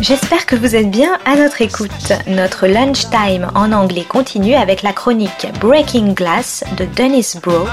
J'espère que vous êtes bien à notre écoute. Notre lunchtime en anglais continue avec la chronique Breaking Glass de Dennis Bro.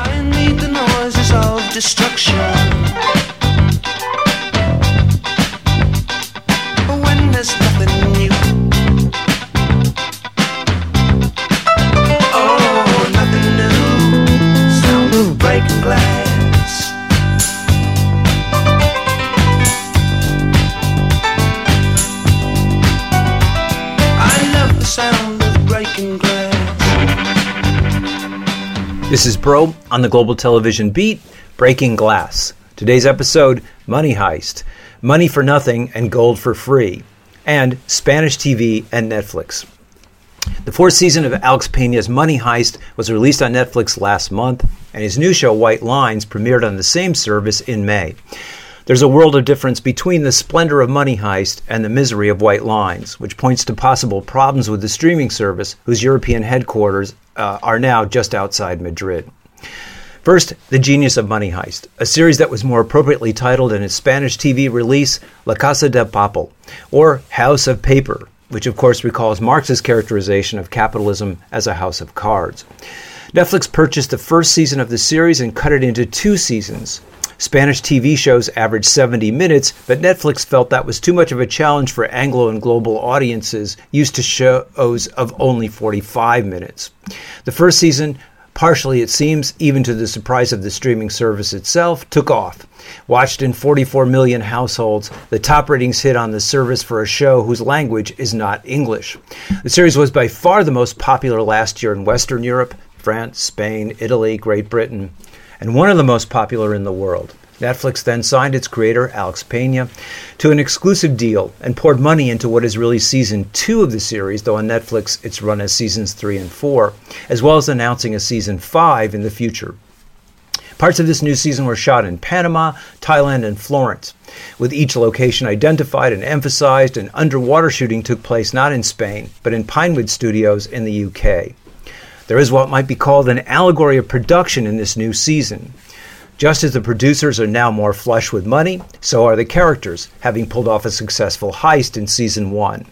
This is Broe on the Global Television Beat, Breaking Glass. Today's episode Money Heist, Money for Nothing and Gold for Free, and Spanish TV and Netflix. The fourth season of Alex Pina's Money Heist was released on Netflix last month, and his new show White Lines premiered on the same service in May. There's a world of difference between the splendor of Money Heist and the misery of White Lines, which points to possible problems with the streaming service, whose European headquarters uh, are now just outside Madrid. First, The Genius of Money Heist, a series that was more appropriately titled in its Spanish TV release La Casa de Papel, or House of Paper, which of course recalls Marx's characterization of capitalism as a house of cards. Netflix purchased the first season of the series and cut it into two seasons, Spanish TV shows average 70 minutes, but Netflix felt that was too much of a challenge for Anglo and global audiences used to shows of only 45 minutes. The first season, partially it seems, even to the surprise of the streaming service itself, took off. Watched in 44 million households, the top ratings hit on the service for a show whose language is not English. The series was by far the most popular last year in Western Europe, France, Spain, Italy, Great Britain and one of the most popular in the world. Netflix then signed its creator, Alex Pina, to an exclusive deal and poured money into what is really season two of the series, though on Netflix it's run as seasons three and four, as well as announcing a season five in the future. Parts of this new season were shot in Panama, Thailand, and Florence, with each location identified and emphasized, and underwater shooting took place not in Spain, but in Pinewood Studios in the UK. There is what might be called an allegory of production in this new season. Just as the producers are now more flush with money, so are the characters, having pulled off a successful heist in season one.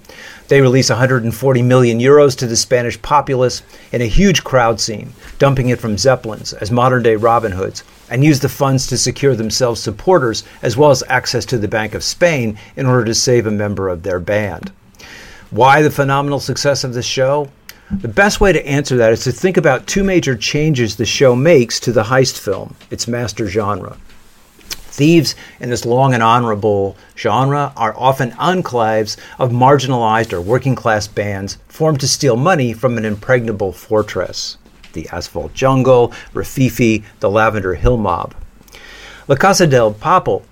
They release 140 million euros to the Spanish populace in a huge crowd scene, dumping it from Zeppelins as modern day Robin Hoods, and use the funds to secure themselves supporters as well as access to the Bank of Spain in order to save a member of their band. Why the phenomenal success of the show? The best way to answer that is to think about two major changes the show makes to the heist film, its master genre. Thieves in this long and honorable genre are often enclaves of marginalized or working class bands formed to steal money from an impregnable fortress. The Asphalt Jungle, Rififi, the Lavender Hill Mob. La Casa del Papel,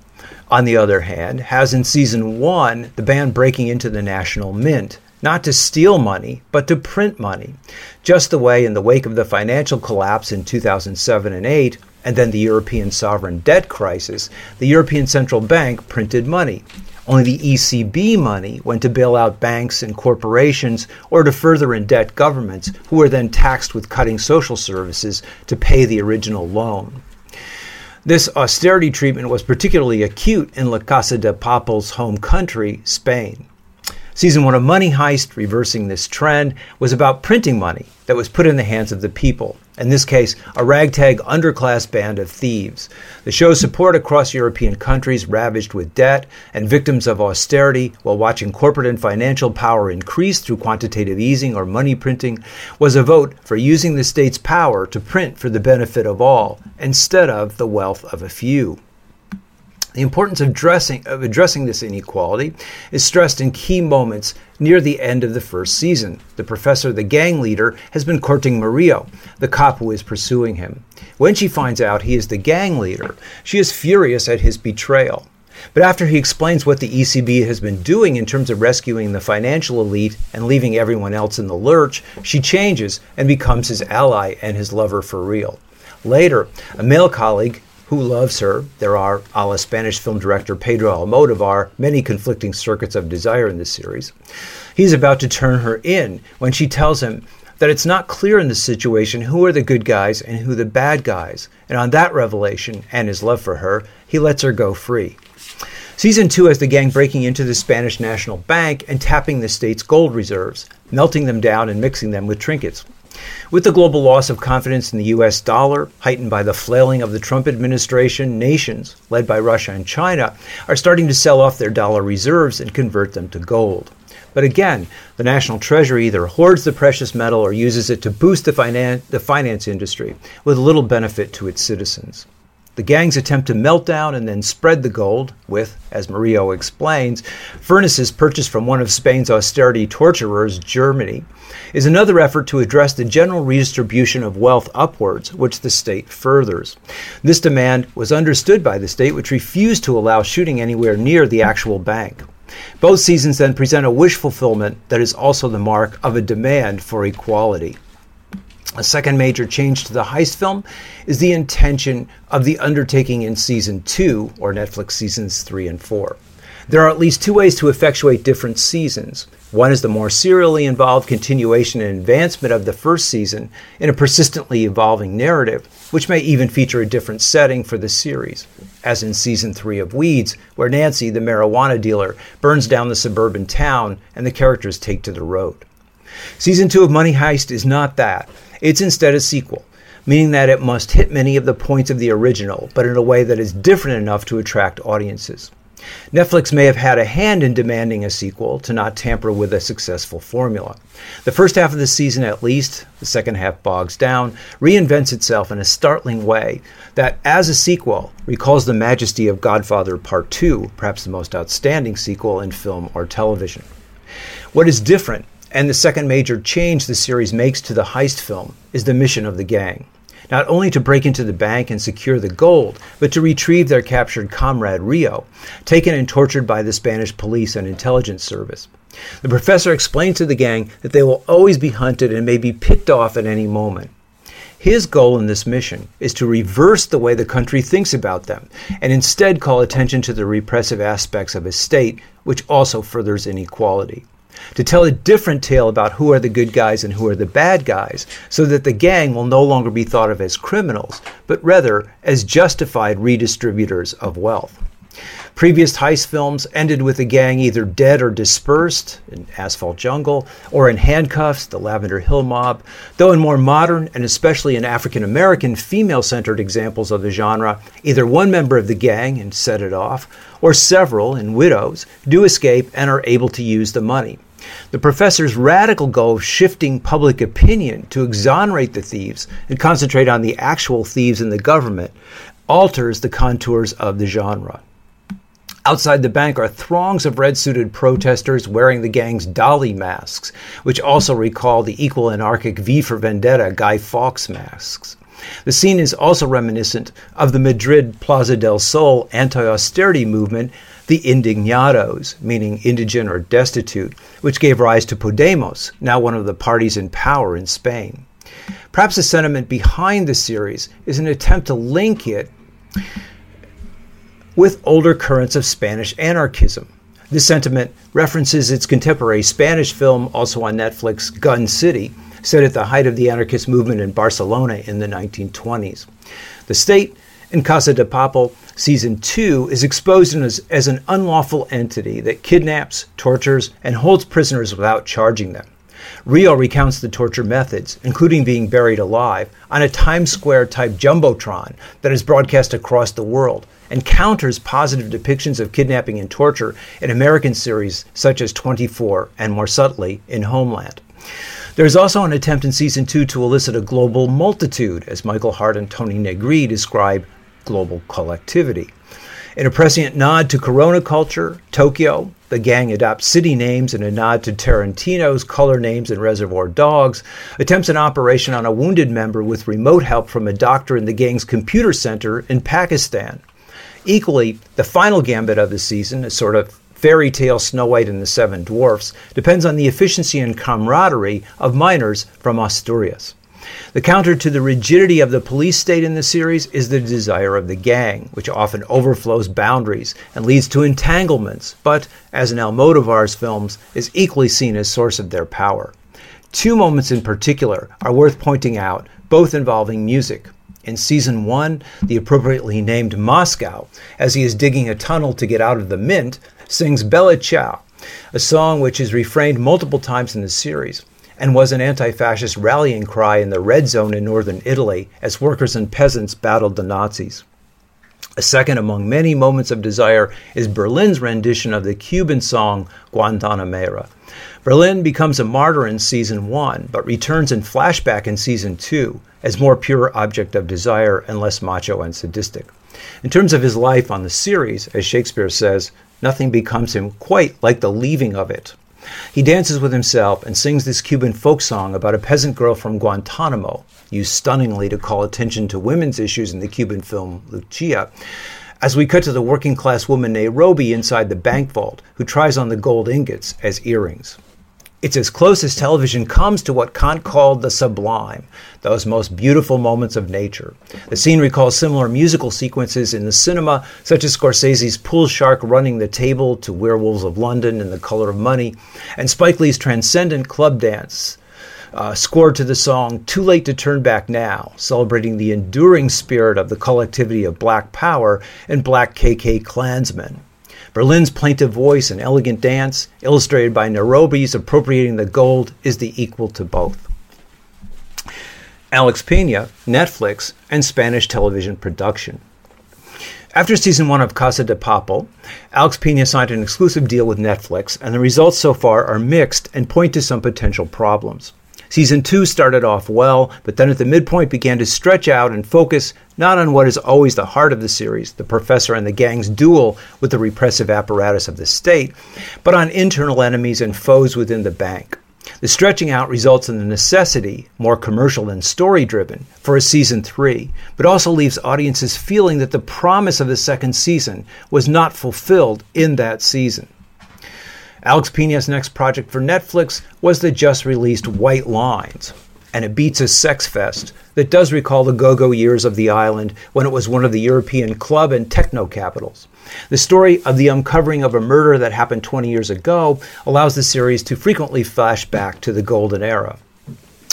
on the other hand, has in season one the band breaking into the National Mint not to steal money, but to print money. Just the way, in the wake of the financial collapse in 2007 and 8, and then the European sovereign debt crisis, the European Central Bank printed money. Only the ECB money went to bail out banks and corporations or to further indebt governments, who were then taxed with cutting social services to pay the original loan. This austerity treatment was particularly acute in La Casa de Papel's home country, Spain. Season one of Money Heist, reversing this trend, was about printing money that was put in the hands of the people. In this case, a ragtag underclass band of thieves. The show's support across European countries ravaged with debt and victims of austerity while watching corporate and financial power increase through quantitative easing or money printing was a vote for using the state's power to print for the benefit of all instead of the wealth of a few. The importance of, dressing, of addressing this inequality is stressed in key moments near the end of the first season. The professor, the gang leader, has been courting Mario, the cop who is pursuing him. When she finds out he is the gang leader, she is furious at his betrayal. But after he explains what the ECB has been doing in terms of rescuing the financial elite and leaving everyone else in the lurch, she changes and becomes his ally and his lover for real. Later, a male colleague who loves her. There are, a la Spanish film director Pedro Almodovar, many conflicting circuits of desire in this series. He's about to turn her in when she tells him that it's not clear in this situation who are the good guys and who the bad guys. And on that revelation and his love for her, he lets her go free. Season 2 has the gang breaking into the Spanish National Bank and tapping the state's gold reserves, melting them down and mixing them with trinkets. With the global loss of confidence in the US dollar, heightened by the flailing of the Trump administration, nations, led by Russia and China, are starting to sell off their dollar reserves and convert them to gold. But again, the National Treasury either hoards the precious metal or uses it to boost the, finan- the finance industry with little benefit to its citizens. The gangs attempt to melt down and then spread the gold with, as Murillo explains, furnaces purchased from one of Spain's austerity torturers, Germany, is another effort to address the general redistribution of wealth upwards, which the state furthers. This demand was understood by the state, which refused to allow shooting anywhere near the actual bank. Both seasons then present a wish fulfillment that is also the mark of a demand for equality. A second major change to the heist film is the intention of the undertaking in season two, or Netflix seasons three and four. There are at least two ways to effectuate different seasons. One is the more serially involved continuation and advancement of the first season in a persistently evolving narrative, which may even feature a different setting for the series, as in season three of Weeds, where Nancy, the marijuana dealer, burns down the suburban town and the characters take to the road. Season two of Money Heist is not that. It's instead a sequel, meaning that it must hit many of the points of the original, but in a way that is different enough to attract audiences. Netflix may have had a hand in demanding a sequel to not tamper with a successful formula. The first half of the season, at least, the second half bogs down, reinvents itself in a startling way that, as a sequel, recalls the majesty of Godfather Part 2, perhaps the most outstanding sequel in film or television. What is different and the second major change the series makes to the heist film is the mission of the gang. Not only to break into the bank and secure the gold, but to retrieve their captured comrade Rio, taken and tortured by the Spanish police and intelligence service. The professor explains to the gang that they will always be hunted and may be picked off at any moment. His goal in this mission is to reverse the way the country thinks about them and instead call attention to the repressive aspects of his state, which also furthers inequality to tell a different tale about who are the good guys and who are the bad guys, so that the gang will no longer be thought of as criminals, but rather as justified redistributors of wealth. Previous heist films ended with the gang either dead or dispersed in Asphalt Jungle or in handcuffs, the Lavender Hill Mob, though in more modern and especially in African American female centered examples of the genre, either one member of the gang and set it off, or several in Widows do escape and are able to use the money. The professor's radical goal of shifting public opinion to exonerate the thieves and concentrate on the actual thieves in the government alters the contours of the genre. Outside the bank are throngs of red suited protesters wearing the gang's dolly masks, which also recall the equal anarchic V for Vendetta Guy Fawkes masks. The scene is also reminiscent of the Madrid Plaza del Sol anti austerity movement, the Indignados, meaning indigent or destitute, which gave rise to Podemos, now one of the parties in power in Spain. Perhaps the sentiment behind the series is an attempt to link it with older currents of Spanish anarchism. This sentiment references its contemporary Spanish film, also on Netflix, Gun City, set at the height of the anarchist movement in Barcelona in the 1920s. The state in Casa de Papel season 2 is exposed as, as an unlawful entity that kidnaps, tortures, and holds prisoners without charging them. Rio recounts the torture methods, including being buried alive, on a Times Square type jumbotron that is broadcast across the world and counters positive depictions of kidnapping and torture in American series such as 24 and more subtly in Homeland. There is also an attempt in season two to elicit a global multitude, as Michael Hardt and Toni Negri describe global collectivity. In a prescient nod to Corona culture, Tokyo, the gang adopts city names in a nod to Tarantino's color names in Reservoir Dogs, attempts an operation on a wounded member with remote help from a doctor in the gang's computer center in Pakistan. Equally, the final gambit of the season, a sort of fairy tale Snow White and the Seven Dwarfs, depends on the efficiency and camaraderie of miners from Asturias. The counter to the rigidity of the police state in the series is the desire of the gang, which often overflows boundaries and leads to entanglements, but, as in Almodovar's films, is equally seen as source of their power. Two moments in particular are worth pointing out, both involving music. In season one, the appropriately named Moscow, as he is digging a tunnel to get out of the mint, sings Bella Ciao, a song which is refrained multiple times in the series and was an anti fascist rallying cry in the Red Zone in northern Italy as workers and peasants battled the Nazis. A second among many moments of desire is Berlin's rendition of the Cuban song Guantanamera. Berlin becomes a martyr in season one, but returns in flashback in season two as more pure object of desire and less macho and sadistic. In terms of his life on the series, as Shakespeare says, nothing becomes him quite like the leaving of it. He dances with himself and sings this Cuban folk song about a peasant girl from Guantanamo, used stunningly to call attention to women's issues in the Cuban film Lucia. As we cut to the working class woman Nairobi inside the bank vault, who tries on the gold ingots as earrings. It's as close as television comes to what Kant called the sublime, those most beautiful moments of nature. The scene recalls similar musical sequences in the cinema, such as Scorsese's Pool Shark running the table to Werewolves of London and The Color of Money, and Spike Lee's transcendent club dance. Uh, scored to the song Too Late to Turn Back Now, celebrating the enduring spirit of the collectivity of Black Power and Black KK Klansmen. Berlin's plaintive voice and elegant dance, illustrated by Nairobi's appropriating the gold, is the equal to both. Alex Pina, Netflix, and Spanish television production. After season one of Casa de Papel, Alex Pina signed an exclusive deal with Netflix, and the results so far are mixed and point to some potential problems. Season 2 started off well, but then at the midpoint began to stretch out and focus not on what is always the heart of the series, the professor and the gang's duel with the repressive apparatus of the state, but on internal enemies and foes within the bank. The stretching out results in the necessity, more commercial than story driven, for a season three, but also leaves audiences feeling that the promise of the second season was not fulfilled in that season. Alex Pina's next project for Netflix was the just released White Lines, and it beats a sex fest that does recall the go go years of the island when it was one of the European club and techno capitals. The story of the uncovering of a murder that happened 20 years ago allows the series to frequently flash back to the golden era.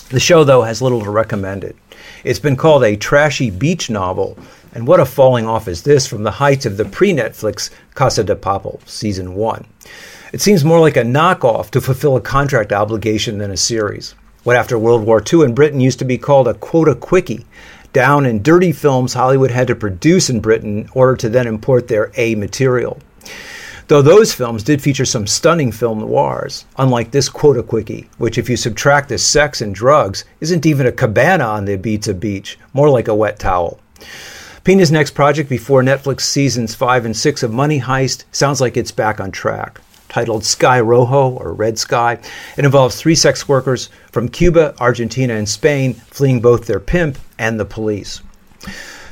The show, though, has little to recommend it. It's been called a trashy beach novel, and what a falling off is this from the heights of the pre Netflix Casa de Papel season one. It seems more like a knockoff to fulfill a contract obligation than a series. What after World War II in Britain used to be called a quota quickie, down and dirty films Hollywood had to produce in Britain in order to then import their A material. Though those films did feature some stunning film noirs, unlike this quota quickie, which, if you subtract the sex and drugs, isn't even a cabana on the Ibiza beach, more like a wet towel. Pina's next project before Netflix seasons 5 and 6 of Money Heist sounds like it's back on track titled Sky Rojo or Red Sky. It involves three sex workers from Cuba, Argentina, and Spain fleeing both their pimp and the police.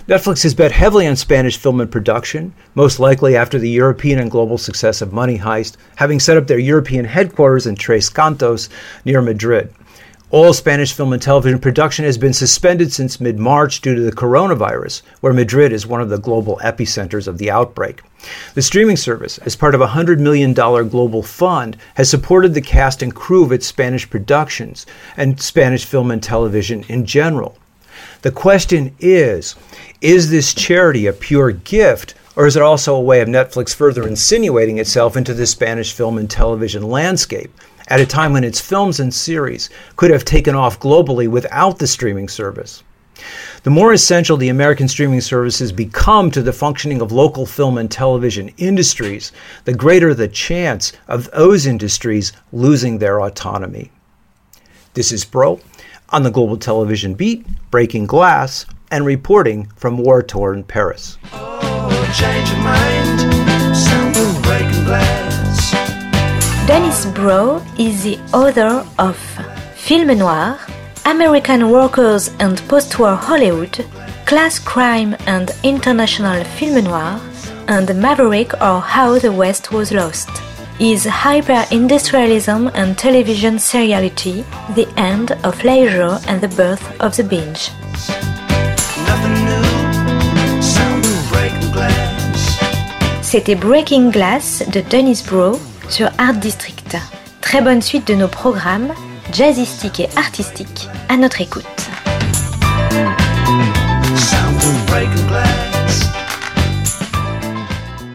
Netflix has bet heavily on Spanish film and production, most likely after the European and global success of Money Heist, having set up their European headquarters in Tres Cantos near Madrid. All Spanish film and television production has been suspended since mid March due to the coronavirus, where Madrid is one of the global epicenters of the outbreak. The streaming service, as part of a $100 million global fund, has supported the cast and crew of its Spanish productions and Spanish film and television in general. The question is is this charity a pure gift, or is it also a way of Netflix further insinuating itself into the Spanish film and television landscape? at a time when its films and series could have taken off globally without the streaming service. The more essential the American streaming services become to the functioning of local film and television industries, the greater the chance of those industries losing their autonomy. This is Broe on the Global Television Beat, breaking glass, and reporting from war torn Paris. Oh, Dennis Broe is the author of Film Noir, American Workers and Post-War Hollywood, Class Crime and International Film Noir, and Maverick or How the West Was Lost. Is hyper-industrialism and television seriality the end of leisure and the birth of the binge? C'était Breaking Glass de Dennis Broe sur Art District. Très bonne suite de nos programmes. Jazzistique et artistique à notre écoute.